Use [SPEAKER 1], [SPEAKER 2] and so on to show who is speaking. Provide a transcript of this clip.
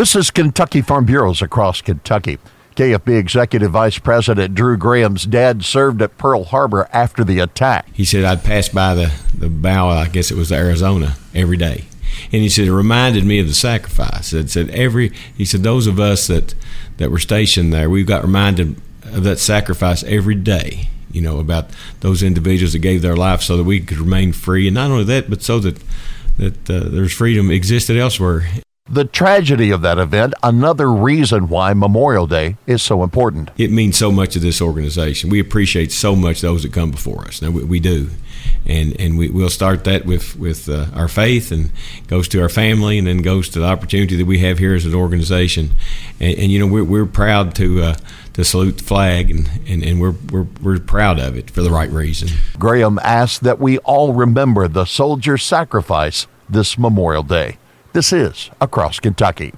[SPEAKER 1] This is Kentucky Farm Bureau's across Kentucky. KFB Executive Vice President Drew Graham's dad served at Pearl Harbor after the attack.
[SPEAKER 2] He said, I'd pass by the, the bow, I guess it was the Arizona, every day. And he said, it reminded me of the sacrifice. It said, every, he said, those of us that, that were stationed there, we got reminded of that sacrifice every day, you know, about those individuals that gave their life so that we could remain free. And not only that, but so that, that uh, there's freedom existed elsewhere.
[SPEAKER 1] The tragedy of that event, another reason why Memorial Day is so important.
[SPEAKER 2] It means so much to this organization. We appreciate so much those that come before us. Now, we, we do. And, and we, will start that with, with uh, our faith and goes to our family and then goes to the opportunity that we have here as an organization. And, and you know, we're, we're proud to, uh, to salute the flag and, and, and we're, we're, we're proud of it for the right reason.
[SPEAKER 1] Graham asked that we all remember the soldier's sacrifice this Memorial Day. This is Across Kentucky.